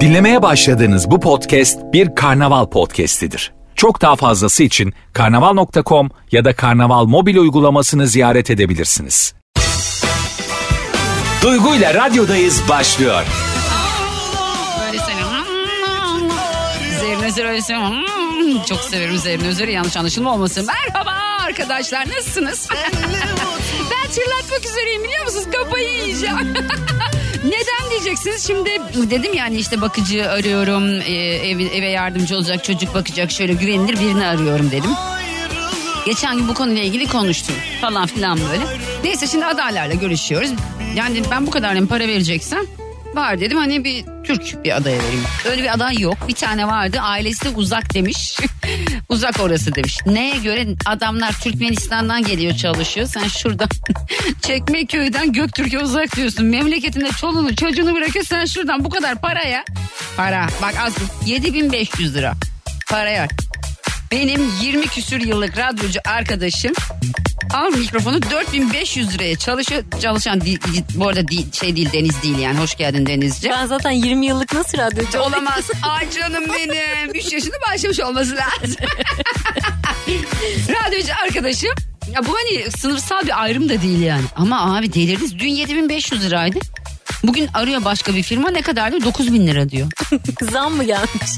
Dinlemeye başladığınız bu podcast bir karnaval podcastidir. Çok daha fazlası için karnaval.com ya da karnaval mobil uygulamasını ziyaret edebilirsiniz. Duygu ile radyodayız başlıyor. Böyle. Zerrin Özer öyle seviyorum. Çok severim Zerrin Özer'i yanlış anlaşılma olmasın. Merhaba arkadaşlar nasılsınız? ben tırlatmak üzereyim biliyor musunuz? Kafayı yiyeceğim. Neden diyeceksiniz? Şimdi dedim yani işte bakıcı arıyorum, e, ev, eve yardımcı olacak, çocuk bakacak şöyle güvenilir birini arıyorum dedim. Geçen gün bu konuyla ilgili konuştum falan filan böyle. Neyse şimdi adaylarla görüşüyoruz. Yani ben bu kadar para vereceksem var dedim hani bir Türk bir adaya vereyim. Öyle bir aday yok. Bir tane vardı ailesi de uzak demiş. uzak orası demiş. Neye göre adamlar Türkmenistan'dan geliyor çalışıyor. Sen şuradan Çekmeköy'den Göktürk'e uzak diyorsun. Memleketinde çoluğunu çocuğunu bırakıyor sen şuradan bu kadar paraya. Para bak az 7500 lira. Paraya benim 20 küsür yıllık radyocu arkadaşım al mikrofonu 4500 liraya çalışıyor. Çalışan değil, bu arada şey değil Deniz değil yani hoş geldin Denizci. Ben zaten 20 yıllık nasıl radyocu? Olamaz. Ay canım benim. 3 yaşında başlamış olması lazım. radyocu arkadaşım. Ya bu hani sınıfsal bir ayrım da değil yani. Ama abi delirdiniz. Dün 7500 liraydı. Bugün arıyor başka bir firma ne kadar diyor? 9000 lira diyor. Zam mı gelmiş?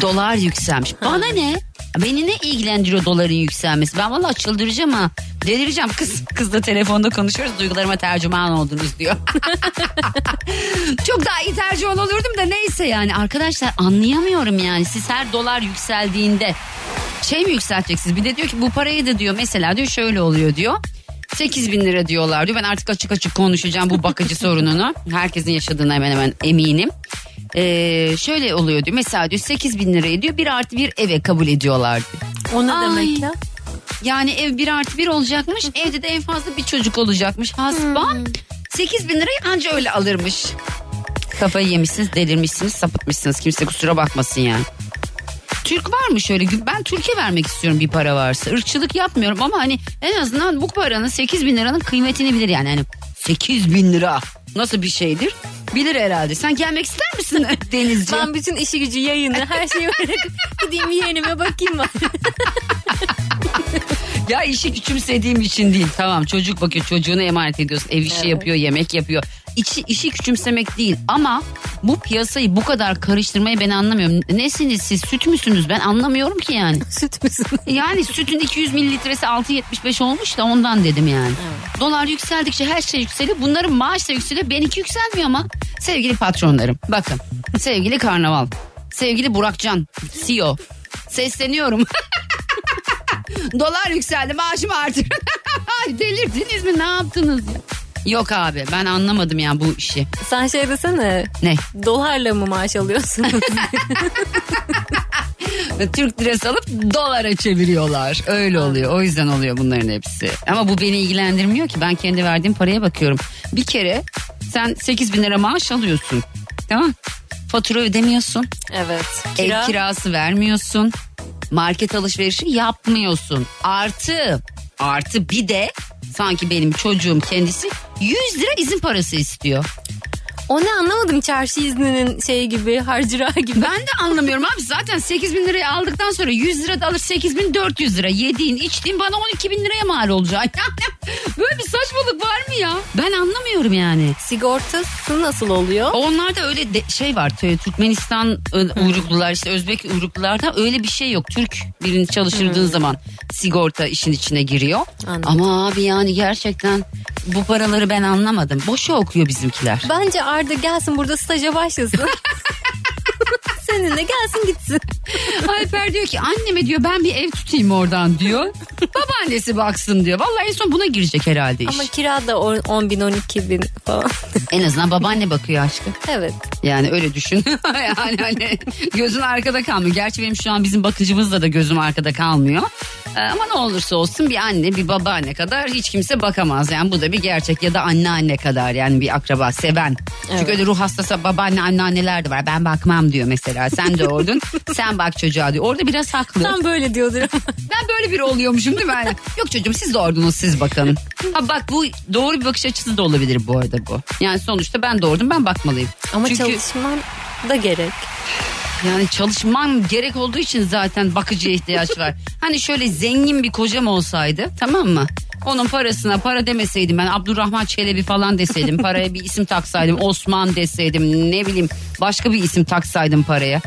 Dolar yükselmiş. Bana ne? Beni ne ilgilendiriyor doların yükselmesi? Ben vallahi çıldıracağım ha. Delireceğim. Kız kızla telefonda konuşuyoruz. Duygularıma tercüman oldunuz diyor. Çok daha iyi tercüman olurdum da neyse yani. Arkadaşlar anlayamıyorum yani. Siz her dolar yükseldiğinde şey mi yükselteceksiniz? Bir de diyor ki bu parayı da diyor mesela diyor şöyle oluyor diyor. 8 bin lira diyorlar diyor. Ben artık açık açık konuşacağım bu bakıcı sorununu. Herkesin yaşadığına hemen hemen eminim. Ee, şöyle oluyor diyor. Mesela diyor 8 bin lirayı diyor bir artı bir eve kabul ediyorlar diyor. O ne Ay. demek ya? Yani ev bir artı bir olacakmış. Evde de en fazla bir çocuk olacakmış. Hasba 8 bin lirayı anca öyle alırmış. Kafayı yemişsiniz, delirmişsiniz, sapıtmışsınız. Kimse kusura bakmasın yani. Türk var mı şöyle? Ben Türkiye vermek istiyorum bir para varsa. Irkçılık yapmıyorum ama hani en azından bu paranın 8 bin liranın kıymetini bilir yani. Hani 8 bin lira nasıl bir şeydir? Bilir herhalde. Sen gelmek ister misin Denizci? Ben bütün işi gücü yayını her şeyi bırakıp gideyim yeğenime bakayım bari. Ya işi küçümsediğim için değil. Tamam çocuk bakıyor çocuğunu emanet ediyorsun. Ev işi yapıyor yemek yapıyor. İçi, işi küçümsemek değil ama bu piyasayı bu kadar karıştırmayı ben anlamıyorum. Nesiniz siz süt müsünüz ben anlamıyorum ki yani. Süt müsün? Yani sütün 200 mililitresi 6.75 olmuş da ondan dedim yani. Dolar yükseldikçe her şey yükseliyor. Bunların maaş da yükseliyor. Benimki yükselmiyor ama. Sevgili patronlarım bakın. Sevgili Karnaval. Sevgili Burakcan. CEO. Sesleniyorum. Dolar yükseldi maaşımı artır. Delirdiniz mi ne yaptınız ya? Yok abi ben anlamadım ya bu işi. Sen şey desene Ne? dolarla mı maaş alıyorsunuz? Türk lirası alıp dolara çeviriyorlar. Öyle oluyor. O yüzden oluyor bunların hepsi. Ama bu beni ilgilendirmiyor ki. Ben kendi verdiğim paraya bakıyorum. Bir kere sen 8 bin lira maaş alıyorsun. Tamam Fatura ödemiyorsun. evet. Ev kirası vermiyorsun. Market alışverişi yapmıyorsun. Artı artı bir de sanki benim çocuğum kendisi 100 lira izin parası istiyor. O ne anlamadım çarşı izninin şey gibi harcıra gibi. Ben de anlamıyorum abi zaten 8 bin lirayı aldıktan sonra 100 lira da alır 8 bin 400 lira yediğin içtiğin bana 12 bin liraya mal olacak. Böyle bir saçmalık var mı ya? Ben anlamıyorum yani. Sigortası nasıl oluyor? Onlarda öyle de şey var Tü- Türkmenistan uyruklular işte Özbek uyruklularda öyle bir şey yok. Türk birini çalıştırdığın zaman sigorta işin içine giriyor. Anladım. Ama abi yani gerçekten bu paraları ben anlamadım. Boşa okuyor bizimkiler. Bence Arda gelsin burada staja başlasın. Seninle gelsin gitsin. Alper diyor ki anneme diyor ben bir ev tutayım oradan diyor. Babaannesi baksın diyor. Vallahi en son buna girecek herhalde iş. Ama kira da on- 10 bin 12 bin falan. En azından babaanne bakıyor aşkım. evet. Yani öyle düşün. yani hani gözün arkada kalmıyor. Gerçi benim şu an bizim bakıcımızla da gözüm arkada kalmıyor. Ee, ama ne olursa olsun bir anne bir babaanne kadar hiç kimse bakamaz. Yani bu da bir gerçek ya da anneanne kadar yani bir akraba seven. Çünkü öyle ruh hastası babaanne anneanneler de var. Ben bakmam diyor mesela. Sen doğurdun sen bak çocuğa diyor. Orada biraz haklı. Tam böyle diyordur ama. Ben böyle biri oluyormuşum değil mi? Yani, Yok çocuğum siz doğurdunuz siz bakın. Ha bak bu doğru bir bakış açısı da olabilir bu arada bu. Yani sonuçta ben doğurdum ben bakmalıyım. Ama Çünkü çalışman da gerek. yani çalışmam gerek olduğu için zaten bakıcıya ihtiyaç var. Hani şöyle zengin bir kocam olsaydı tamam mı? Onun parasına para demeseydim ben Abdurrahman Çelebi falan deseydim paraya bir isim taksaydım Osman deseydim ne bileyim başka bir isim taksaydım paraya.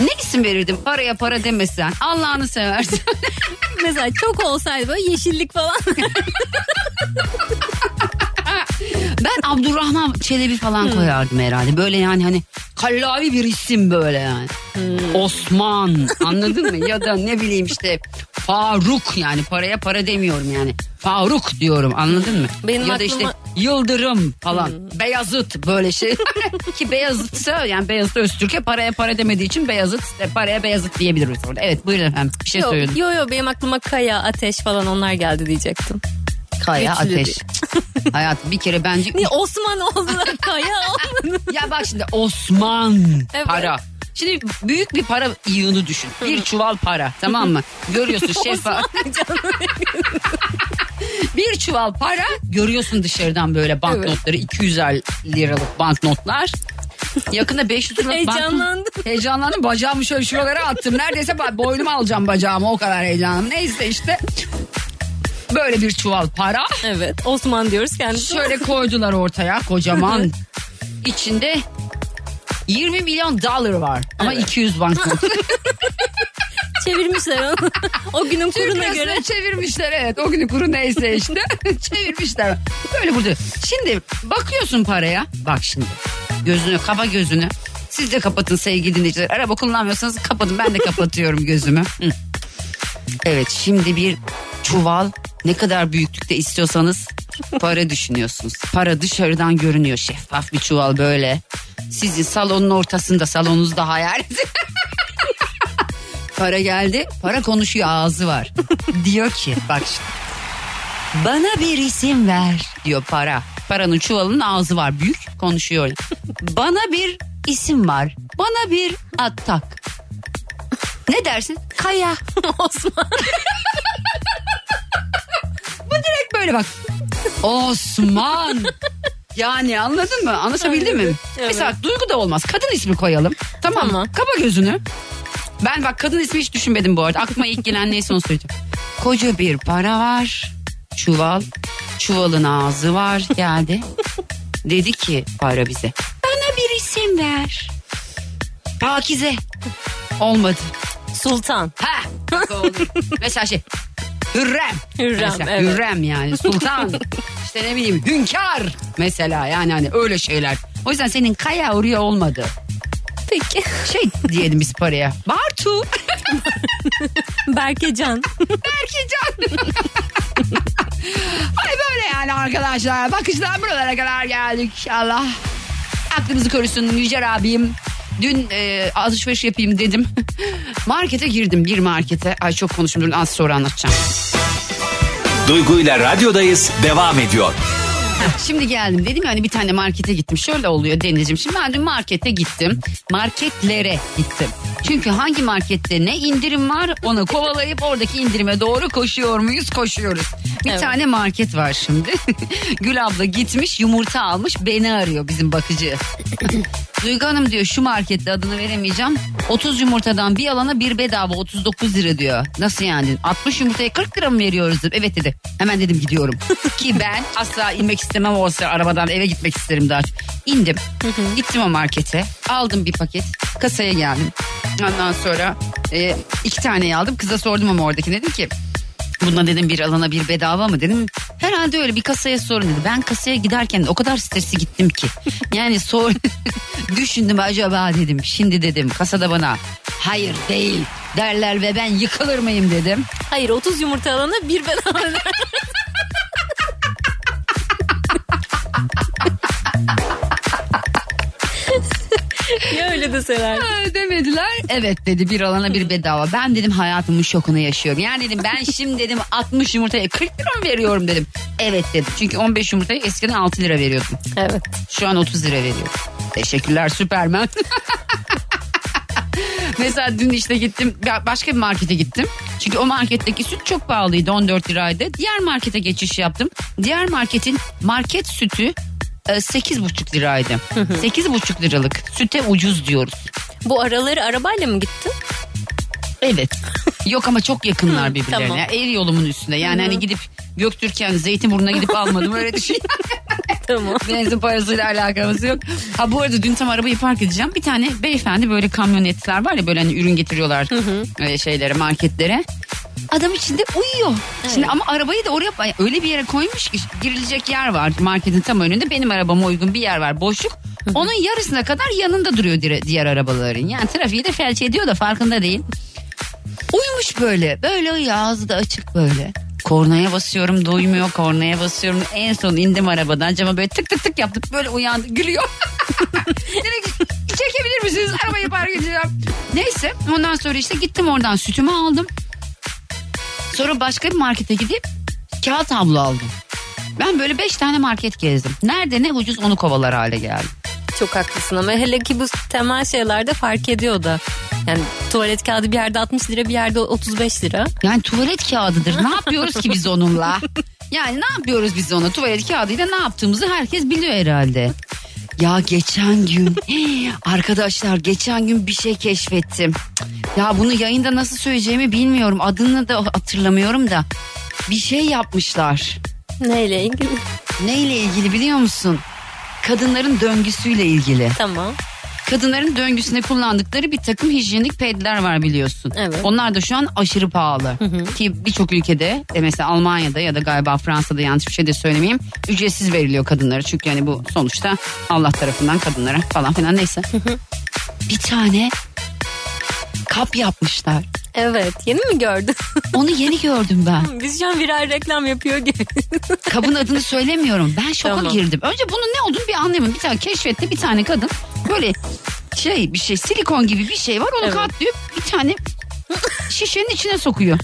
Ne isim verirdim paraya para demesen Allah'ını seversen. Mesela çok olsaydı böyle yeşillik falan. Ben Abdurrahman Çelebi falan koyardım herhalde. Böyle yani hani kallavi bir isim böyle yani. Osman anladın mı? Ya da ne bileyim işte Faruk yani paraya para demiyorum yani. Faruk diyorum anladın mı? Benim ya da işte aklıma- Yıldırım falan. Beyazıt böyle şey. Ki Beyazıt'sa yani Beyazıt Öztürk'e paraya para demediği için Beyazıt e, paraya Beyazıt diyebiliriz orada. Evet buyurun efendim bir şey yok, söyledim. yo yo benim aklıma kaya, ateş falan onlar geldi diyecektim. Kaya güçlü ateş. Hayat bir kere bence Niye Osman oldu da kaya olmadı? Ya bak şimdi Osman Evet. para. Şimdi büyük bir para yığını düşün. Bir çuval para tamam mı? Görüyorsun şeffaf. bir çuval para görüyorsun dışarıdan böyle banknotları 200 liralık banknotlar. Yakında 500 liralık banknot. Heyecanlandım. Heyecanlandım bacağımı şöyle şuralara attım. Neredeyse boynumu alacağım bacağımı o kadar heyecanım. Neyse işte. Böyle bir çuval para. Evet Osman diyoruz kendisi. Şöyle koydular ortaya kocaman. İçinde 20 milyon dolar var. Ama 200 banknot. Çevirmişler onu. o günün kuruna Türk göre. lirasına çevirmişler evet. O günü kuru neyse işte. çevirmişler. Böyle burada. Şimdi bakıyorsun paraya. Bak şimdi. Gözünü kapa gözünü. Siz de kapatın sevgili dinleyiciler. Araba kullanmıyorsanız kapatın. Ben de kapatıyorum gözümü. Hı. Evet şimdi bir çuval ne kadar büyüklükte istiyorsanız para düşünüyorsunuz. Para dışarıdan görünüyor şeffaf bir çuval böyle. Sizin salonun ortasında salonunuzda hayal edin. Para geldi. Para konuşuyor ağzı var. diyor ki bak şimdi. Bana bir isim ver diyor para. Paranın çuvalının ağzı var büyük konuşuyor. Bana bir isim var. Bana bir at tak. Ne dersin? Kaya. Osman. Direkt böyle bak. Osman. Yani anladın mı? Anlatabildim mi? Evet. Mesela Duygu da olmaz. Kadın ismi koyalım. Tamam mı? Tamam. Kapa gözünü. Ben bak kadın ismi hiç düşünmedim bu arada. Aklıma ilk gelen neyse onu söyleyeceğim. Koca bir para var. Çuval. Çuvalın ağzı var geldi. Dedi ki para bize. Bana bir isim ver. Pakize. Olmadı. Sultan. Ha. Mesela şey. Hürrem. Hürrem, Mesela, evet. Hürrem yani sultan. işte ne bileyim hünkar mesela yani hani öyle şeyler. O yüzden senin kaya oraya olmadı. Peki. Şey diyelim biz paraya. Bartu. Berkecan. Berkecan. Ay böyle yani arkadaşlar. Bakışlar buralara kadar geldik. Allah aklımızı korusun Yüce Rabbim. Dün e, alışveriş yapayım dedim. Markete girdim bir markete. Ay çok konuştum dur az sonra anlatacağım. Duygu ile radyodayız devam ediyor. Şimdi geldim dedim ya hani bir tane markete gittim. Şöyle oluyor Deniz'ciğim. Şimdi ben dün markete gittim. Marketlere gittim. Çünkü hangi markette ne indirim var onu kovalayıp oradaki indirime doğru koşuyor muyuz? Koşuyoruz. Bir Evet. tane market var şimdi. Gül abla gitmiş yumurta almış beni arıyor bizim bakıcı. Duygu Hanım diyor şu markette adını veremeyeceğim. 30 yumurtadan bir alana bir bedava 39 lira diyor. Nasıl yani? 60 yumurtaya 40 lira mı veriyoruz? Evet dedi. Hemen dedim gidiyorum. Ki ben asla inmek istemem olsa arabadan eve gitmek isterim daha çok. İndim. Gittim o markete. Aldım bir paket. Kasaya geldim. Ondan sonra e, iki taneyi aldım. Kıza sordum ama oradaki dedim ki Bunda dedim bir alana bir bedava mı dedim. Herhalde öyle bir kasaya sorun dedi. Ben kasaya giderken o kadar stresli gittim ki. Yani sor düşündüm acaba dedim. Şimdi dedim kasada bana hayır değil derler ve ben yıkılır mıyım dedim. Hayır 30 yumurta alana bir bedava ver. öyle deseler. Ha, demediler. Evet dedi bir alana bir bedava. Ben dedim hayatımın şokunu yaşıyorum. Yani dedim ben şimdi dedim 60 yumurtaya 40 lira mı veriyorum dedim. Evet dedi. Çünkü 15 yumurtayı eskiden 6 lira veriyordum. Evet. Şu an 30 lira veriyorum. Teşekkürler Süpermen. Mesela dün işte gittim başka bir markete gittim. Çünkü o marketteki süt çok pahalıydı 14 liraydı. Diğer markete geçiş yaptım. Diğer marketin market sütü 8,5 liraydı. 8,5 liralık süte ucuz diyoruz. Bu araları arabayla mı gittin? Evet. Yok ama çok yakınlar Hı, birbirlerine. tamam. Ev yolumun üstünde. Yani hani gidip Göktürk'en Zeytinburnu'na gidip almadım öyle düşün. Tamam. Benzin parasıyla alakası yok. Ha bu arada dün tam arabayı park edeceğim. Bir tane beyefendi böyle kamyonetler var ya böyle hani ürün getiriyorlar e, şeylere marketlere. Adam içinde uyuyor. Şimdi ama arabayı da oraya öyle bir yere koymuş ki girilecek yer var marketin tam önünde. Benim arabama uygun bir yer var boşluk. Onun yarısına kadar yanında duruyor dire- diğer arabaların. Yani trafiği de felç ediyor da farkında değil. Uyumuş böyle. Böyle uyuyor ağzı da açık böyle. Kornaya basıyorum duymuyor kornaya basıyorum. En son indim arabadan cama böyle tık tık tık yaptım. Böyle uyandı gülüyor. Ki çekebilir misiniz arabayı park edeceğim. Neyse ondan sonra işte gittim oradan sütümü aldım. Sonra başka bir markete gidip kağıt havlu aldım. Ben böyle beş tane market gezdim. Nerede ne ucuz onu kovalar hale geldim. Çok haklısın ama hele ki bu temel şeylerde fark ediyor da. Yani tuvalet kağıdı bir yerde 60 lira bir yerde 35 lira. Yani tuvalet kağıdıdır. Ne yapıyoruz ki biz onunla? Yani ne yapıyoruz biz onu? Tuvalet kağıdıyla ne yaptığımızı herkes biliyor herhalde. Ya geçen gün arkadaşlar geçen gün bir şey keşfettim. Ya bunu yayında nasıl söyleyeceğimi bilmiyorum. Adını da hatırlamıyorum da. Bir şey yapmışlar. Neyle ilgili? Neyle ilgili biliyor musun? Kadınların döngüsüyle ilgili. Tamam. Kadınların döngüsünde kullandıkları bir takım hijyenik pedler var biliyorsun. Evet. Onlar da şu an aşırı pahalı. Ki birçok ülkede e, mesela Almanya'da ya da galiba Fransa'da yanlış bir şey de söylemeyeyim. Ücretsiz veriliyor kadınlara. Çünkü yani bu sonuçta Allah tarafından kadınlara falan filan neyse. bir tane kap yapmışlar. Evet. Yeni mi gördün? Onu yeni gördüm ben. Biz şu an viral reklam yapıyor gibi. Kabın adını söylemiyorum. Ben şoka Tamam. girdim. Önce bunun ne olduğunu bir anlayamadım. Bir tane keşfetti bir tane kadın. Böyle şey bir şey silikon gibi bir şey var. Onu Evet. katlıyor bir tane şişenin içine sokuyor.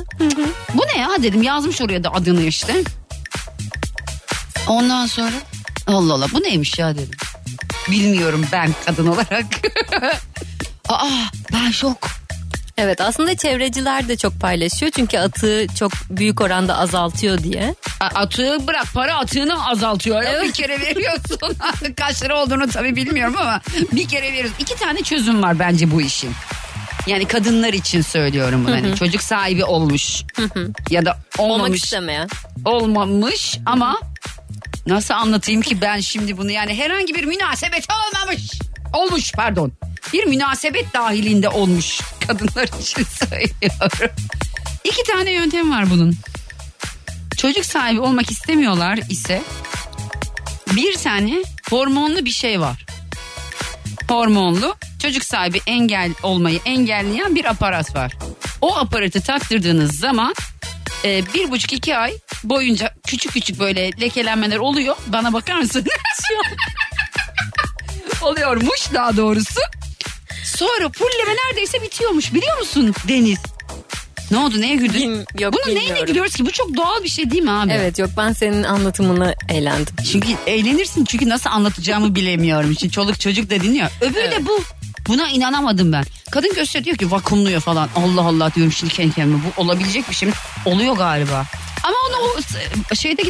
Bu ne ya dedim yazmış oraya da adını işte. Ondan sonra Allah Allah bu neymiş ya dedim. Bilmiyorum ben kadın olarak. Aa ben şok. Evet aslında çevreciler de çok paylaşıyor. Çünkü atığı çok büyük oranda azaltıyor diye. A- Atığı bırak para atığını azaltıyor. Ya. Bir kere veriyorsun. Kaç lira olduğunu tabii bilmiyorum ama bir kere veriyorsun. İki tane çözüm var bence bu işin. Yani kadınlar için söylüyorum bunu. Hani çocuk sahibi olmuş ya da Olmak olmamış istemeyen. olmamış ama nasıl anlatayım ki ben şimdi bunu yani herhangi bir münasebet olmamış. Olmuş pardon. Bir münasebet dahilinde olmuş kadınlar için söylüyorum. İki tane yöntem var bunun. Çocuk sahibi olmak istemiyorlar ise bir tane hormonlu bir şey var. Hormonlu çocuk sahibi engel olmayı engelleyen bir aparat var. O aparatı taktırdığınız zaman e, bir buçuk iki ay boyunca küçük küçük böyle lekelenmeler oluyor. Bana bakar mısın? Oluyormuş daha doğrusu. Sonra fulleme neredeyse bitiyormuş biliyor musun Deniz? Ne oldu neye güldün? Bilm- yok, neyine bilmiyorum. gülüyoruz ki? Bu çok doğal bir şey değil mi abi? Evet yok ben senin anlatımına eğlendim. Çünkü eğlenirsin çünkü nasıl anlatacağımı bilemiyorum. Şimdi çoluk çocuk da dinliyor. Öbürü de bu. Buna inanamadım ben. Kadın gösteriyor diyor ki vakumluyor falan. Allah Allah diyorum şimdi kendi kendime. Bu olabilecek bir şey mi? Oluyor galiba. Ama onu o şeyde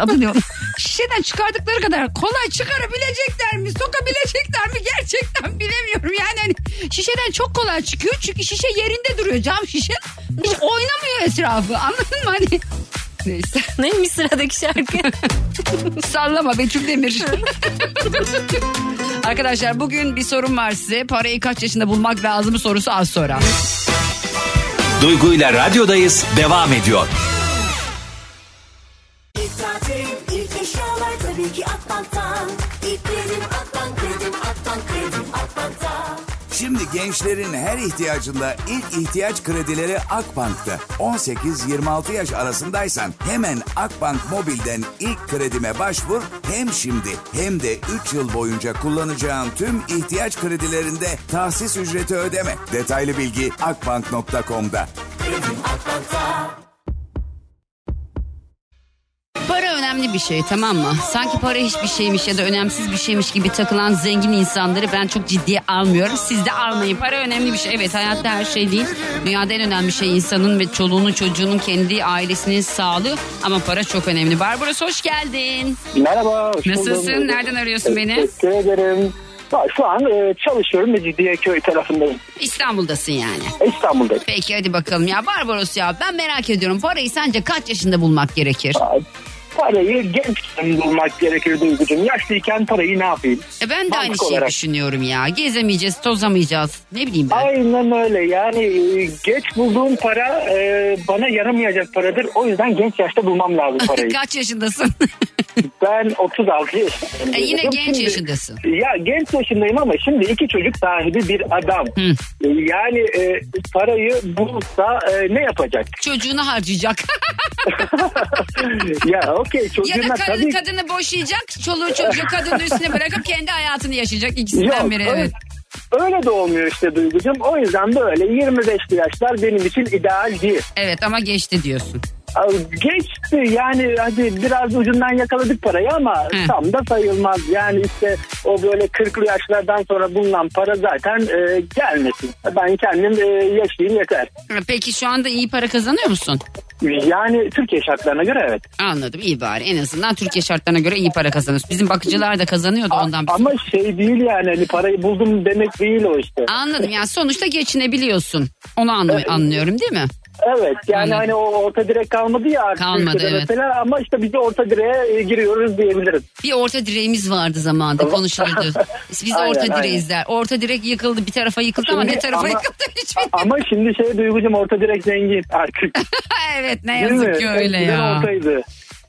adı diyor. Şişeden çıkardıkları kadar kolay çıkarabilecekler mi? Sokabilecekler mi? Gerçekten bilemiyorum. Yani hani şişeden çok kolay çıkıyor. Çünkü şişe yerinde duruyor. Cam şişe. Hiç oynamıyor etrafı. Anladın mı? Hani Neyse. Neymiş sıradaki şarkı? Sallama Betül Demir. Arkadaşlar bugün bir sorum var size. Parayı kaç yaşında bulmak lazım sorusu az sonra. Duygu ile radyodayız devam ediyor. Tabii ki Akbank'tan. İlk kredim Akbank, kredim Akbank, kredim Akbank'ta. Şimdi gençlerin her ihtiyacında ilk ihtiyaç kredileri Akbank'ta. 18-26 yaş arasındaysan hemen Akbank Mobil'den ilk kredime başvur. Hem şimdi hem de 3 yıl boyunca kullanacağın tüm ihtiyaç kredilerinde tahsis ücreti ödeme. Detaylı bilgi akbank.com'da. Para önemli bir şey tamam mı? Sanki para hiçbir şeymiş ya da önemsiz bir şeymiş gibi takılan zengin insanları ben çok ciddiye almıyorum. Siz de almayın. Para önemli bir şey. Evet hayatta her şey değil. Dünyada en önemli şey insanın ve çoluğunun çocuğunun kendi ailesinin sağlığı. Ama para çok önemli. Barbaros hoş geldin. Merhaba. hoş Nasılsın? buldum. Nereden arıyorsun beni? Teşekkür ederim. Şu an e, çalışıyorum Mecidiyeköy tarafındayım. İstanbul'dasın yani. İstanbul'dayım. Peki hadi bakalım ya Barbaros ya ben merak ediyorum parayı sence kaç yaşında bulmak gerekir? Parayı gençken bulmak gerekir Duygucuğum. Yaşlıyken parayı ne yapayım? E ben de Mantık aynı şeyi olarak. düşünüyorum ya. Gezemeyeceğiz, tozamayacağız. Ne bileyim ben. Aynen öyle. Yani e, geç bulduğum para e, bana yaramayacak paradır. O yüzden genç yaşta bulmam lazım parayı. Kaç yaşındasın? ben 36 yaşındayım. E yine genç Şimdi- yaşındasın. Ya genç yaşındayım ama şimdi iki çocuk sahibi bir adam. Hı. E, Yani e, parayı bulursa e, ne yapacak? Çocuğunu harcayacak. ya okey ya da çocuğuna karın tabii kadını boşayacak. Çoluğu çocuğu kadının üstüne bırakıp kendi hayatını yaşayacak. İkisinden Yok, biri öyle- evet. Öyle de olmuyor işte Duygucuğum. O yüzden böyle 25'li yaşlar benim için ideal değil. Evet ama geçti diyorsun. Geçti yani hadi biraz ucundan yakaladık parayı ama Hı. tam da sayılmaz. Yani işte o böyle 40'lı yaşlardan sonra bulunan para zaten e, gelmesin. Ben kendim e, yaşayayım yeter. Peki şu anda iyi para kazanıyor musun? Yani Türkiye şartlarına göre evet. Anladım iyi bari. En azından Türkiye şartlarına göre iyi para kazanıyorsun. Bizim bakıcılar da kazanıyordu ondan. biz- Ama şey değil yani hani parayı buldum demek değil o işte. Anladım yani sonuçta geçinebiliyorsun. Onu anlı- anlıyorum değil mi? Evet yani Anladım. hani o orta direk kalmadı ya artık Kalmadı, evet. mesela ama işte biz de orta direğe giriyoruz diyebiliriz. Bir orta direğimiz vardı zamanında konuşuldu. Biz Aynen, orta aynen. direğiz der. Orta direk yıkıldı bir tarafa yıkıldı ama Şimdi ne tarafa ama- yıkıldı hiç bilmiyorum. Ama şimdi şey Duygucuğum orta direk zengin artık. evet ne Değil mi? yazık ki öyle Eskiden ya. ortaydı.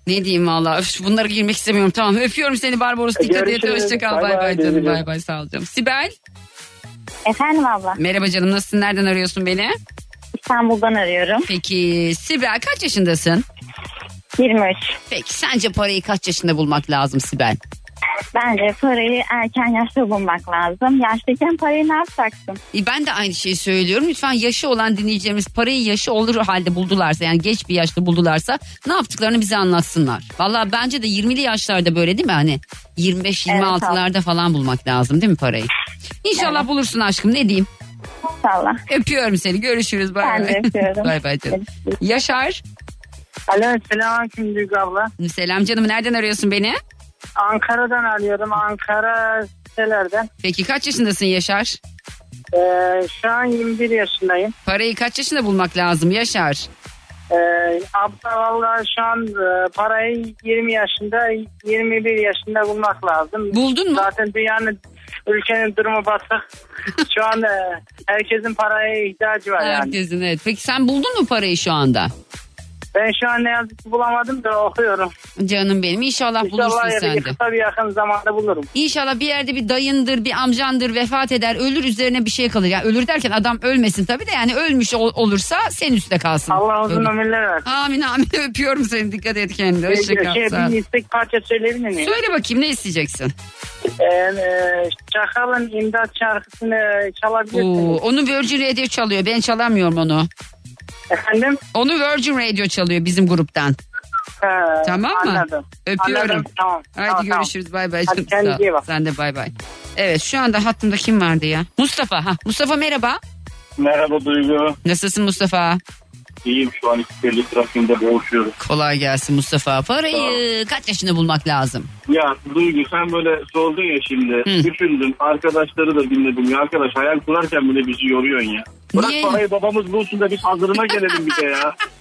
Ne diyeyim valla bunlara girmek istemiyorum tamam öpüyorum seni Barbaros dikkat et hoşçakal Bay bay canım bay bay sağ ol canım. Sibel Efendim abla merhaba canım nasılsın nereden arıyorsun beni? İstanbul'dan arıyorum. Peki Sibel kaç yaşındasın? 23. Peki sence parayı kaç yaşında bulmak lazım Sibel? Bence parayı erken yaşta bulmak lazım. Yaşlıyken parayı ne yapacaksın? E, Ben de aynı şeyi söylüyorum. Lütfen yaşı olan dinleyicilerimiz parayı yaşı olur halde buldularsa yani geç bir yaşta buldularsa ne yaptıklarını bize anlatsınlar. Valla bence de 20'li yaşlarda böyle değil mi hani 25-26'larda falan bulmak lazım değil mi parayı? İnşallah bulursun aşkım ne diyeyim. İnşallah. Öpüyorum seni görüşürüz bay Ben de bay. öpüyorum. bay bay canım. Yaşar Alo selamünaleyküm Duygu abla. selam canım nereden arıyorsun beni? Ankara'dan arıyorum. Ankara sitelerden. Peki kaç yaşındasın Yaşar? Ee, şu an 21 yaşındayım. Parayı kaç yaşında bulmak lazım Yaşar? Ee, abla valla şu an e, parayı 20 yaşında 21 yaşında bulmak lazım. Buldun mu? Zaten dünyanın ülkenin durumu batık. Şu an e, herkesin paraya ihtiyacı var yani. Herkesin evet. Peki sen buldun mu parayı şu anda? Ben şu an ne yazık ki bulamadım da okuyorum. Canım benim inşallah, bulursun İnşallah ya sen de. kısa bir yakın zamanda bulurum. İnşallah bir yerde bir dayındır, bir amcandır vefat eder, ölür üzerine bir şey kalır. Yani ölür derken adam ölmesin tabii de yani ölmüş ol- olursa sen üstte kalsın. Allah uzun ömürler versin. Amin amin öpüyorum seni dikkat et kendine. Hoşça kal. Şey, bir istek parça söyleyebilir miyim? Söyle bakayım ne isteyeceksin? Ee, Çakal'ın imdat şarkısını çalabilirsiniz. Oo, onu Virgin Radio çalıyor ben çalamıyorum onu. Efendim? Onu Virgin Radio çalıyor bizim gruptan. Ha, Tamam mı? Anladım. Öpüyorum. Anladım. Tamam. Haydi tamam, tamam. görüşürüz bay bay. Hadi kendine iyi bak. Sen de bay bay. Evet şu anda hattımda kim vardı ya? Mustafa. Ha, Mustafa merhaba. Merhaba Duygu. Nasılsın Mustafa? İyiyim şu an İstiklali trafiğinde boğuşuyorum. Kolay gelsin Mustafa. Parayı kaç yaşında bulmak lazım? Ya Duygu sen böyle sordun ya şimdi. Hı. Düşündüm. Arkadaşları da dinledim. Ya arkadaş hayal kurarken bile bizi yoruyorsun ya. Bırak Niye? parayı babamız bulsun da biz hazırına gelelim bir de ya.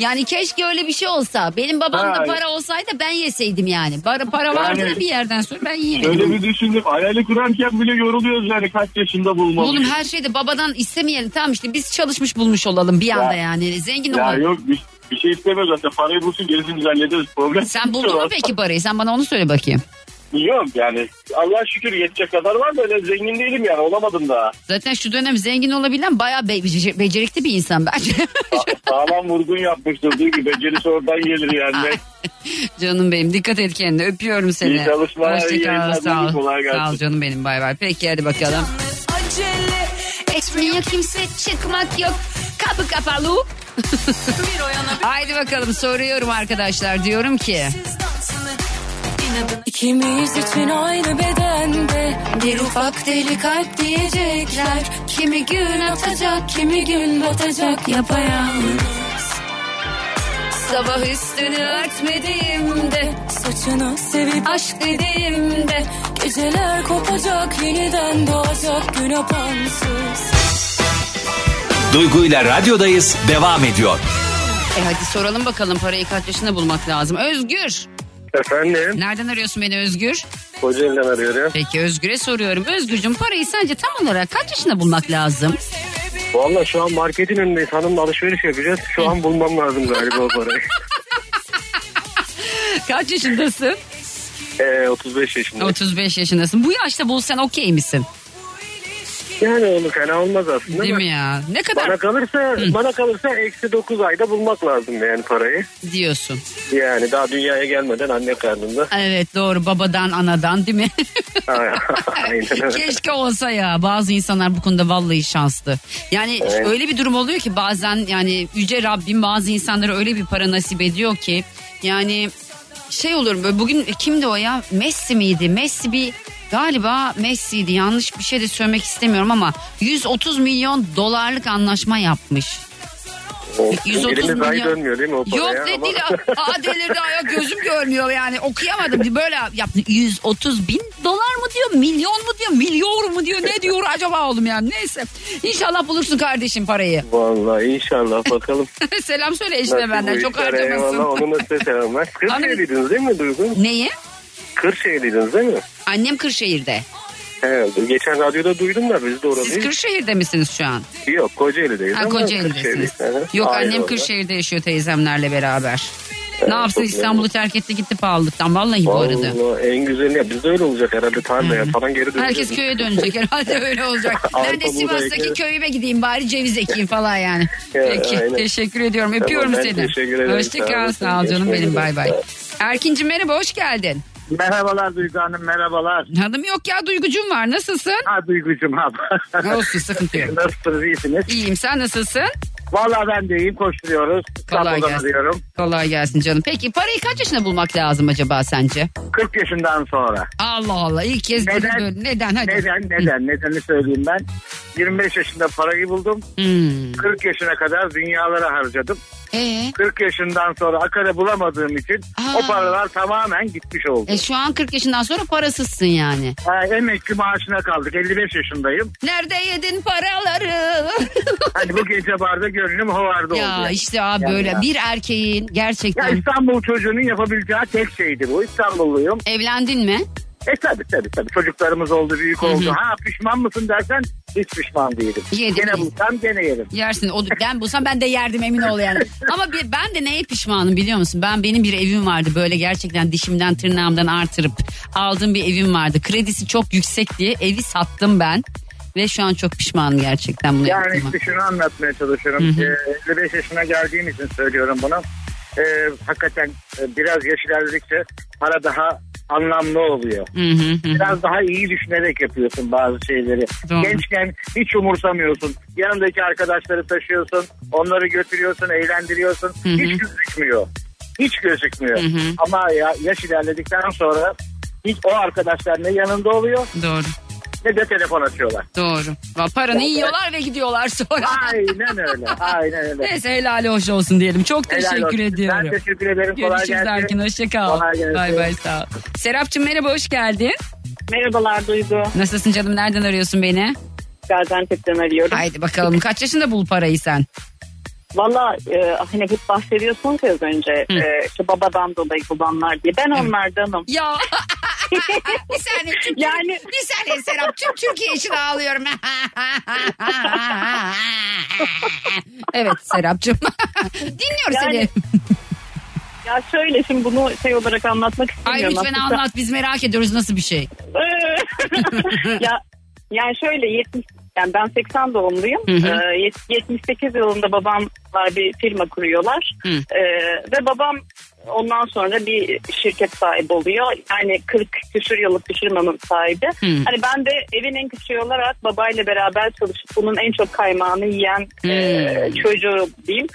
Yani keşke öyle bir şey olsa. Benim babamda Ha. para olsaydı ben yeseydim yani. Para, para vardı Yani- bir yerden sonra ben yiyemedim. Öyle bir düşündüm. Hayali kurarken bile yoruluyoruz yani kaç yaşında bulmalıyız. Oğlum her şeyde babadan istemeyelim. Tamam işte biz çalışmış bulmuş olalım bir anda yani. Zengin Ya olalım. yok bir, bir şey istemiyoruz zaten. Parayı bulsun gerisini hallederiz. Problem Sen buldun mu peki parayı? Sen bana onu söyle bakayım. Yok yani Allah şükür yetecek kadar var da öyle zengin değilim yani olamadım daha. Zaten şu dönem zengin olabilen bayağı be- becer- becerikli bir insan bence. Sağlam vurgun yapmıştır. Duygu becerisi oradan gelir yani. canım benim dikkat et kendine öpüyorum seni. İyi çalışmalar, iyi Hoşça kal yayınlar, sağ ol. kolay gelsin. Sağ ol canım benim bay bay. Peki hadi bakalım. Etmiyor kimse çıkmak yok. Kapı kapalı. Haydi bakalım soruyorum arkadaşlar diyorum ki. İkimiz için aynı bedende Bir ufak deli kalp diyecekler Kimi gün atacak kimi gün batacak yapayalnız Sabah üstünü örtmediğimde Saçını sevip aşk dediğimde Geceler kopacak yeniden doğacak gün apansız Duygu ile radyodayız devam ediyor. E hadi soralım bakalım parayı kaç yaşında bulmak lazım. Özgür. Efendim Nereden arıyorsun beni Özgür? Kocaeli'den arıyorum. Peki Özgür'e soruyorum. Özgürcüm parayı sence tam olarak kaç yaşında bulmak lazım? Valla şu an marketin önündeyiz. Hanımla alışveriş yapacağız. Şu an bulmam lazım galiba o parayı. Kaç yaşındasın? Ee, 35 yaşında. 35 yaşındasın. Bu yaşta bulsan okey misin? Yani onu fena olmaz aslında. Değil mi ya? Ne kadar Bana kalırsa bana kalırsa eksi 9 ayda bulmak lazım yani parayı. diyorsun? Yani daha dünyaya gelmeden anne karnında. Evet doğru babadan anadan değil mi? Aynen. Keşke olsa ya. Bazı insanlar bu konuda vallahi şanslı. Yani Evet. öyle bir durum oluyor ki bazen yani yüce Rabbim bazı insanlara öyle bir para nasip ediyor ki yani şey olur böyle bugün kimdi o ya Messi miydi? Messi bir galiba Messi'ydi yanlış bir şey de söylemek istemiyorum ama 130 milyon dolarlık anlaşma yapmış. O, 130 Elimiz ay milyon. dönmüyor değil mi o? Yok ne Ama- değil. Aa delirdi ayak gözüm görmüyor yani okuyamadım. Böyle yaptı 130 bin dolar mı diyor milyon mu diyor milyon mu diyor ne diyor acaba oğlum yani neyse. İnşallah bulursun kardeşim parayı. Vallahi inşallah bakalım. Selam söyle eşine Nasıl benden çok işler, eyvallah. harcamasın. Onun da size selamlar. Kırşehirliydiniz değil mi Duygu? Neyi? Kırşehirliydiniz değil mi? Annem Kırşehir'de. Evet. Geçen radyoda duydum da biz de Siz oralıyız. Kırşehir'de misiniz şu an? Yok Kocaeli'deyiz Ha ama Kocaeli'desiniz. Hı. Yok Aynen annem orada. Kırşehir'de yaşıyor teyzemlerle beraber. Ne yapsın İstanbul'u terk etti gitti pahalılıktan vallahi bu arada. Vallahi en güzeli ya bizde öyle olacak herhalde tarlaya falan geri döneceğiz. Herkes köye dönecek herhalde öyle olacak. ben de Sivas'taki köyüme gideyim bari ceviz ekeyim falan yani. Ya, Peki aynen. teşekkür ediyorum Merhabalar Duygu Hanım merhabalar. Hanım yok ya duygucum var nasılsın? Ha Duygucuğum ha. Olsun sıkıntı yok. Nasılsınız iyisiniz? İyiyim sen nasılsın? Vallahi ben de iyiyim koşturuyoruz. Kolay gelsin. Kolay gelsin canım. Peki parayı kaç yaşında bulmak lazım acaba sence? 40 yaşından sonra. Allah Allah ilk kez Neden? böyle. Neden hadi. Neden neden nedeni söyleyeyim ben. 25 yaşında parayı buldum. Hmm. 40 yaşına kadar dünyalara harcadım. Ee, 40 yaşından sonra akare bulamadığım için Aa. o paralar tamamen gitmiş oldu. e şu an 40 yaşından sonra parasızsın yani. Ha, emekli maaşına kaldık. 55 yaşındayım. Nerede yedin paraları? Hani bu gece barda gönlüm hovarda oldu. ya işte abi Yani böyle ya. bir erkeğin Ya gerçekten İstanbul çocuğunun yapabileceği tek şeydi bu. İstanbulluyum. evlendin mi? E tabi tabi tabi çocuklarımız oldu büyük oldu. Ha pişman mısın dersen hiç pişman değilim. Yedim, gene bulsam gene yerim. Yersin. O, ben bulsam ben de yerdim emin ol yani. Ama bir, ben de neye pişmanım biliyor musun? Ben benim bir evim vardı böyle gerçekten dişimden tırnağımdan artırıp aldığım bir evim vardı. Kredisi çok yüksek diye evi sattım ben. Ve şu an çok pişmanım gerçekten bunu Yani yaptığıma. işte şunu anlatmaya çalışıyorum. Ee, 55 yaşına geldiğim için söylüyorum bunu. Ee, hakikaten e, biraz yaş ilerledikçe para daha anlamlı oluyor. Hı hı hı. Biraz daha iyi düşünerek yapıyorsun bazı şeyleri. Doğru. Gençken hiç umursamıyorsun. Yanındaki arkadaşları taşıyorsun. Onları götürüyorsun, eğlendiriyorsun. hı. Hiç gözükmüyor. Hiç gözükmüyor. Hı hı. Ama ya, yaş ilerledikten sonra hiç o arkadaşlar ne yanında oluyor Doğru. Ne de telefon açıyorlar. Doğru. Paranı yiyorlar ve gidiyorlar sonra. Aynen öyle. Aynen öyle. Neyse helali hoş olsun diyelim. Çok Helal teşekkür olsun. ediyorum. Ben teşekkür ederim. Kolay Görüşürüz gelsin. Erkin. Hoşça kal. Kolay gelsin. Bay bay sağ ol. Serapcığım merhaba hoş geldin. Merhabalar Duygu. Nasılsın canım nereden arıyorsun beni? Gaziantep'ten arıyorum. Haydi bakalım kaç yaşında bul parayı sen? Valla e, hani hep bahsediyorsunuz ya az önce e, işte babadan dolayı bulanlar diye. Ben onlardanım. Ya bir saniye tüm, Yani- bir saniye Serap tüm Türkiye için ağlıyorum. evet Serapcığım dinliyoruz Yani- seni. Ya şöyle şimdi bunu şey olarak anlatmak Ay istemiyorum. lütfen aslında. anlat biz merak ediyoruz nasıl bir şey. ya yani şöyle 70 yani ben 80 doğumluyum. Hı hı. Ee, yet- 78 yılında babamlar bir firma kuruyorlar. Hı. Ee, ve babam ondan sonra bir şirket sahibi oluyor. Yani 40 küsur yıllık bir firmanın sahibi. Hı. Hani ben de evin en küçüğü olarak babayla beraber çalışıp bunun en çok kaymağını yiyen e, çocuğu diyeyim.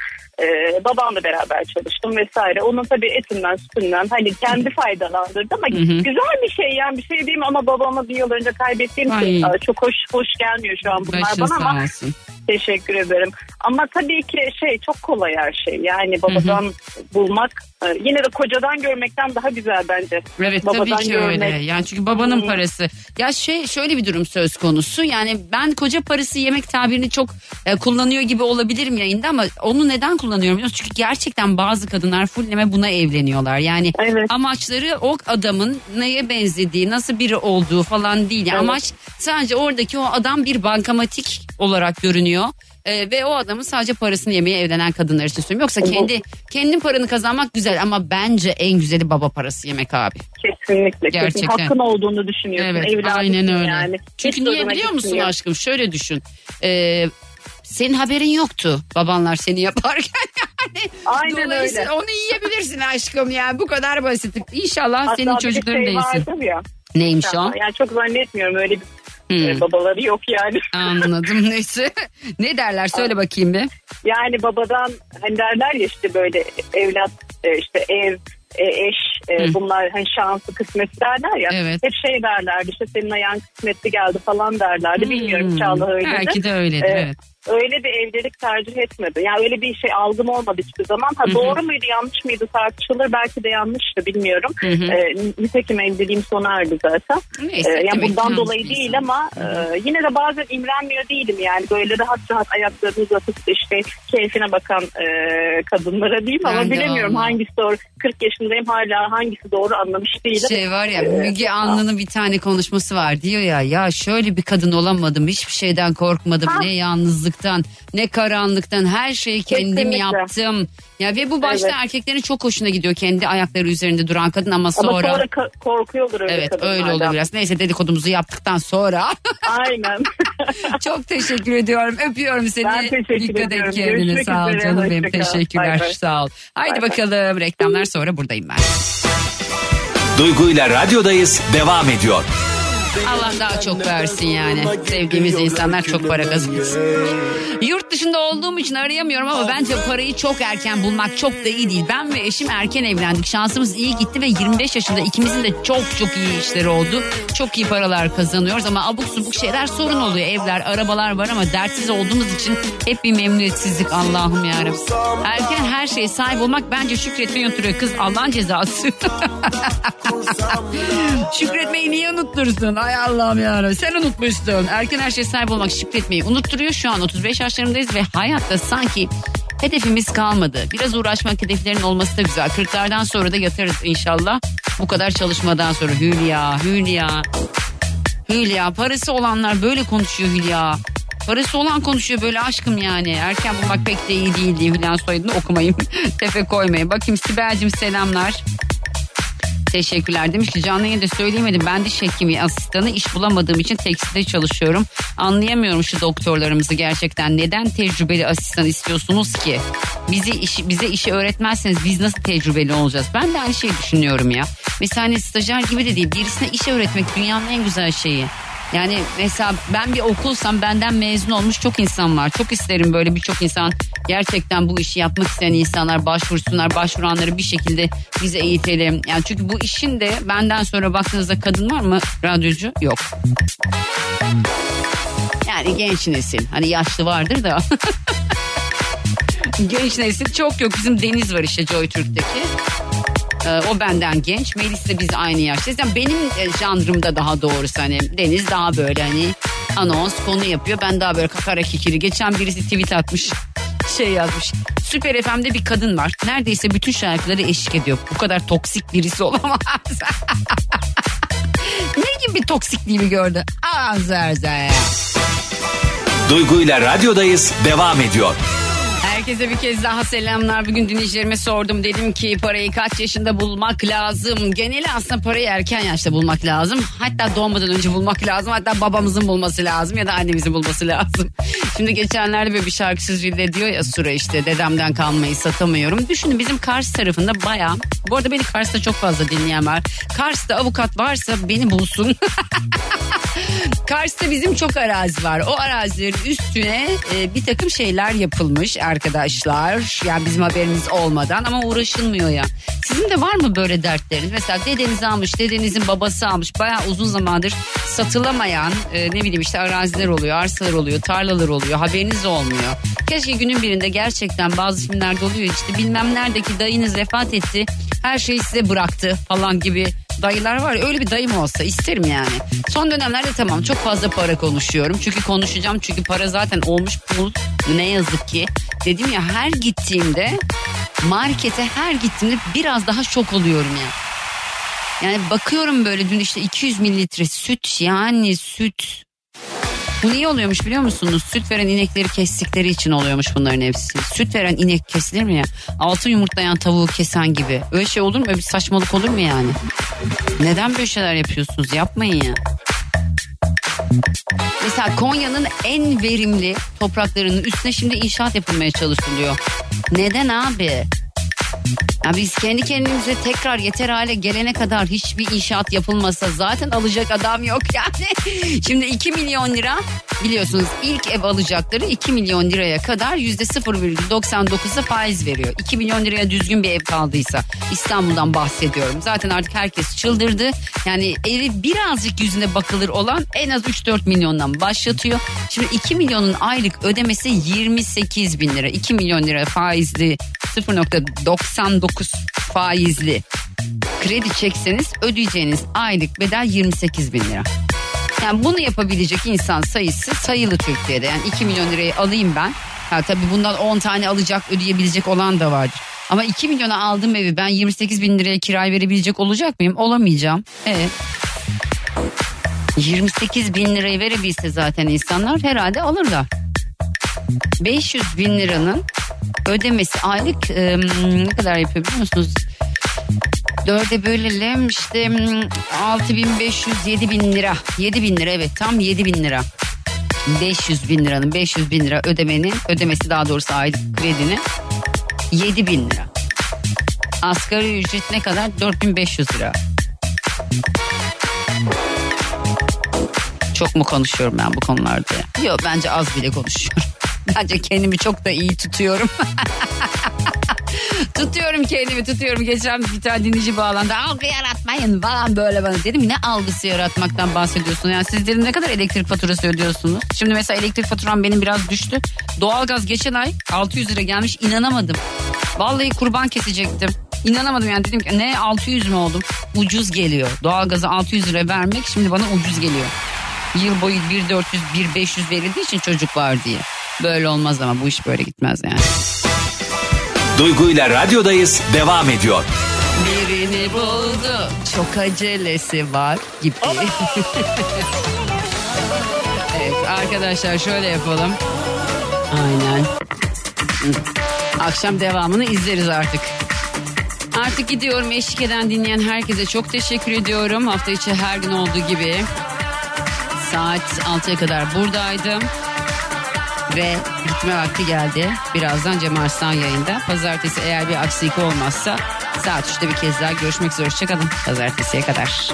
Ee, babamla beraber çalıştım vesaire. Onun tabii etinden sütünden hani kendi faydalandırdı ama Hı hı. güzel bir şey yani bir şey mi ama babamı bir yıl önce kaybettiğim Ay. için e, çok hoş hoş gelmiyor şu an bunlar Başın bana ama olsun. teşekkür ederim. Ama tabii ki şey çok kolay her şey yani babadan bulmak e, yine de kocadan görmekten daha güzel bence. Evet Babadan tabii ki görmek. öyle. Yani çünkü babanın Hı. parası. Ya şey şöyle bir durum söz konusu. Yani ben koca parası yemek tabirini çok e, kullanıyor gibi olabilirim yayında ama onu neden kullanıyorum? Çünkü gerçekten bazı kadınlar fulleme buna evleniyorlar. Yani amaçları o adamın neye benzediği, nasıl biri olduğu falan değil. Yani Evet. Amaç sadece oradaki o adam bir bankamatik olarak görünüyor. E, ve o adamın sadece parasını yemeye evlenen kadınlar için söylüyorum. Yoksa kendi kendin paranı kazanmak güzel ama bence en güzeli baba parası yemek abi. Kesinlikle. Gerçekten. Kesin. Hakkın olduğunu düşünüyorsun. Evet aynen öyle. Yani. Çünkü Hiç niye biliyor musun gitmiyor. aşkım? Şöyle düşün. Ee, senin haberin yoktu babanlar seni yaparken. Yani Aynen Dolayısıyla öyle. onu yiyebilirsin aşkım yani bu kadar basit. İnşallah Hatta senin de çocukların şey değilsin. Ya. Neymiş o? Yani çok zannetmiyorum öyle bir Hmm. e, babaları yok yani. Anladım neyse. ne derler söyle bakayım bir. Yani babadan hani derler ya işte böyle evlat e, işte ev e, eş e, bunlar hani şansı kısmet derler ya. Evet. Hep şey derlerdi işte senin ayağın kısmetli geldi falan derlerdi. Bilmiyorum inşallah öyle. Hmm. Belki de öyledir evet. Öyle bir evlilik tercih etmedi. Yani öyle bir şey algım olmadı hiçbir zaman. Ha, doğru muydu yanlış mıydı tartışılır. Belki de yanlıştı bilmiyorum. Hı hı. Ee, nitekim evliliğim sona erdi zaten. Neyse, Ee, yani ki bundan dolayı değil insan. ama e, yine de bazen imrenmiyor değilim yani. Böyle rahat rahat ayaklarını uzatıp işte keyfine bakan e, kadınlara diyeyim ama Ben bilemiyorum vallahi. hangisi doğru. 40 yaşındayım hala hangisi doğru anlamış değilim. Şey var ya Ee, Müge Anlı'nın bir tane konuşması var diyor ya ya şöyle bir kadın olamadım hiçbir şeyden korkmadım Ha. ne yalnızlıktan ne karanlıktan her şeyi kendim Kesinlikle. yaptım. Ya ve bu başta Evet. erkeklerin çok hoşuna gidiyor kendi ayakları üzerinde duran kadın ama Ama sonra, sonra ka- korkuyordur öyle evet öyle kadınlardan. oluyor biraz. Neyse dedikodumuzu yaptıktan sonra Aynen. çok teşekkür ediyorum. Öpüyorum seni. Ben teşekkür Dikkat ediyorum. et kendine. Görüşmek Sağ ol üzere. canım benim. Teşekkürler. Bay. Sağ ol. Haydi bay. bakalım reklamlar sonra buradayım ben. Duygu ile radyodayız devam ediyor. Allah daha çok versin yani. Sevdiğimiz insanlar çok para kazansın. Yurt dışında olduğum için arayamıyorum ama bence parayı çok erken bulmak çok da iyi değil. Ben ve eşim erken evlendik. Şansımız iyi gitti ve 25 yaşında ikimizin de çok çok iyi işleri oldu. Çok iyi paralar kazanıyoruz ama abuk subuk şeyler sorun oluyor. Evler, arabalar var ama dertsiz olduğumuz için hep bir memnuniyetsizlik Allah'ım yarabbim. Erken her şeye sahip olmak bence şükretmeyi unutuyor. Kız Allah'ın cezası. Şükretmeyi niye unuttursun? Ay Allah'ım yarabbim. Sen unutmuşsun. Erken her şeye sahip olmak şükretmeyi unutturuyor. Şu an 35 yaşlarındayız ve hayatta sanki hedefimiz kalmadı. Biraz uğraşmak hedeflerin olması da güzel. 40'lardan sonra da yatarız inşallah. Bu kadar çalışmadan sonra Hülya, Hülya. Hülya parası olanlar böyle konuşuyor Hülya. Parası olan konuşuyor böyle aşkım yani. Erken bulmak pek de iyi değil diye Hülya soyadını okumayın. Tepe koymayın. Bakayım Sibel'cim selamlar. Teşekkürler demiş ki canlı yayında söyleyemedim. Ben diş hekimi asistanı iş bulamadığım için tekstilde çalışıyorum. Anlayamıyorum şu doktorlarımızı gerçekten. Neden tecrübeli asistan istiyorsunuz ki? Bizi işi, bize işi öğretmezseniz biz nasıl tecrübeli olacağız? Ben de aynı şeyi düşünüyorum ya. Mesela hani stajyer gibi de değil. Birisine işe öğretmek dünyanın en güzel şeyi. Yani mesela ben bir okulsam benden mezun olmuş çok insan var. Çok isterim böyle birçok insan gerçekten bu işi yapmak isteyen insanlar başvursunlar. Başvuranları bir şekilde bize eğitelim. Yani çünkü bu işin de benden sonra baktığınızda kadın var mı radyocu? Yok. Yani genç nesil. Hani yaşlı vardır da. genç nesil çok yok. Bizim Deniz var işte Joy Türk'teki. Ee, o benden genç. Melis de biz aynı yaştayız. Yani benim e, janrımda daha doğrusu hani Deniz daha böyle hani anons konu yapıyor. Ben daha böyle kakara kikiri. Geçen birisi tweet atmış şey yazmış. Süper FM'de bir kadın var. Neredeyse bütün şarkıları eşlik ediyor. Bu kadar toksik birisi olamaz. ne gibi toksikliğimi gördü? Azerze. Duygu ile radyodayız devam ediyor. Herkese bir kez daha selamlar. Bugün dinleyicilerime sordum. Dedim ki parayı kaç yaşında bulmak lazım? Geneli aslında parayı erken yaşta bulmak lazım. Hatta doğmadan önce bulmak lazım. Hatta babamızın bulması lazım ya da annemizin bulması lazım. Şimdi geçenlerde böyle bir şarkı sözüyle diyor ya Sura işte dedemden kalmayı satamıyorum. Düşünün bizim Kars tarafında baya. Bu arada beni Kars'ta çok fazla dinleyen var. Kars'ta avukat varsa beni bulsun. Kars'ta bizim çok arazi var. O arazilerin üstüne e, bir takım şeyler yapılmış arkadaşlar. Yani bizim haberimiz olmadan ama uğraşılmıyor ya. Sizin de var mı böyle dertleriniz? Mesela dedeniz almış, dedenizin babası almış. Bayağı uzun zamandır satılamayan e, ne bileyim işte araziler oluyor, arsalar oluyor, tarlalar oluyor. Haberiniz olmuyor. Keşke günün birinde gerçekten bazı filmlerde oluyor işte bilmem neredeki dayınız vefat etti. Her şeyi size bıraktı falan gibi dayılar var ya öyle bir dayım olsa isterim yani. Son dönemlerde tamam çok fazla para konuşuyorum. Çünkü konuşacağım çünkü para zaten olmuş pul ne yazık ki. Dedim ya her gittiğimde markete her gittiğimde biraz daha şok oluyorum yani. Yani bakıyorum böyle dün işte 200 mililitre süt yani süt. Bu niye oluyormuş biliyor musunuz? Süt veren inekleri kestikleri için oluyormuş bunların hepsi. Süt veren inek kesilir mi ya? Altı yumurtlayan tavuğu kesen gibi. Öyle şey olur mu? Öyle bir saçmalık olur mu yani? Neden böyle şeyler yapıyorsunuz? Yapmayın ya. Mesela Konya'nın en verimli topraklarının üstüne şimdi inşaat yapılmaya çalışılıyor. Neden abi? Ya biz kendi kendimize tekrar yeter hale gelene kadar hiçbir inşaat yapılmasa zaten alacak adam yok yani. Şimdi 2 milyon lira biliyorsunuz ilk ev alacakları 2 milyon liraya kadar %0,99'a faiz veriyor. 2 milyon liraya düzgün bir ev kaldıysa İstanbul'dan bahsediyorum. Zaten artık herkes çıldırdı. Yani evi birazcık yüzüne bakılır olan en az 3-4 milyondan başlatıyor. Şimdi 2 milyonun aylık ödemesi 28 bin lira. 2 milyon lira faizli 0.99 faizli kredi çekseniz ödeyeceğiniz aylık bedel 28 bin lira. Yani bunu yapabilecek insan sayısı sayılı Türkiye'de. Yani 2 milyon lirayı alayım ben. Ha, tabii bundan 10 tane alacak ödeyebilecek olan da vardır. Ama 2 milyona aldığım evi ben 28 bin liraya kiraya verebilecek olacak mıyım? Olamayacağım. Evet. 28 bin lirayı verebilse zaten insanlar herhalde alırlar. 500 bin liranın ödemesi aylık e, ne kadar yapıyor biliyor musunuz? Dörde bölelim işte 6500 7 bin lira 7 bin lira evet tam 7 bin lira 500 bin liranın 500 bin lira ödemenin ödemesi daha doğrusu aylık kredinin 7 bin lira asgari ücret ne kadar 4500 lira çok mu konuşuyorum ben bu konularda? Yok bence az bile konuşuyorum. Bence kendimi çok da iyi tutuyorum. tutuyorum kendimi tutuyorum. Geçen bir tane dinleyici bağlandı. Algı yaratmayın falan böyle bana. Dedim ne algısı yaratmaktan bahsediyorsun? Yani siz dedim ne kadar elektrik faturası ödüyorsunuz? Şimdi mesela elektrik faturam benim biraz düştü. Doğalgaz geçen ay 600 lira gelmiş inanamadım. Vallahi kurban kesecektim. İnanamadım yani dedim ki ne 600 mü oldum? Ucuz geliyor. Doğalgaza 600 lira vermek şimdi bana ucuz geliyor. Yıl boyu 1400 1500 verildiği için çocuk var diye. Böyle olmaz ama bu iş böyle gitmez yani. Duygu ile radyodayız devam ediyor. Birini buldu çok acelesi var gibi. evet arkadaşlar şöyle yapalım. Aynen. Akşam devamını izleriz artık. Artık gidiyorum eşlik eden dinleyen herkese çok teşekkür ediyorum. Hafta içi her gün olduğu gibi saat 6'ya kadar buradaydım. Ve gitme vakti geldi. Birazdan Cem Arslan yayında. Pazartesi eğer bir aksilik olmazsa saat 3'te bir kez daha görüşmek üzere. Hoşçakalın. Pazartesiye kadar.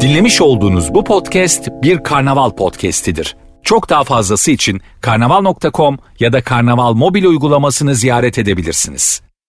Dinlemiş olduğunuz bu podcast bir karnaval podcastidir. Çok daha fazlası için karnaval.com ya da karnaval mobil uygulamasını ziyaret edebilirsiniz.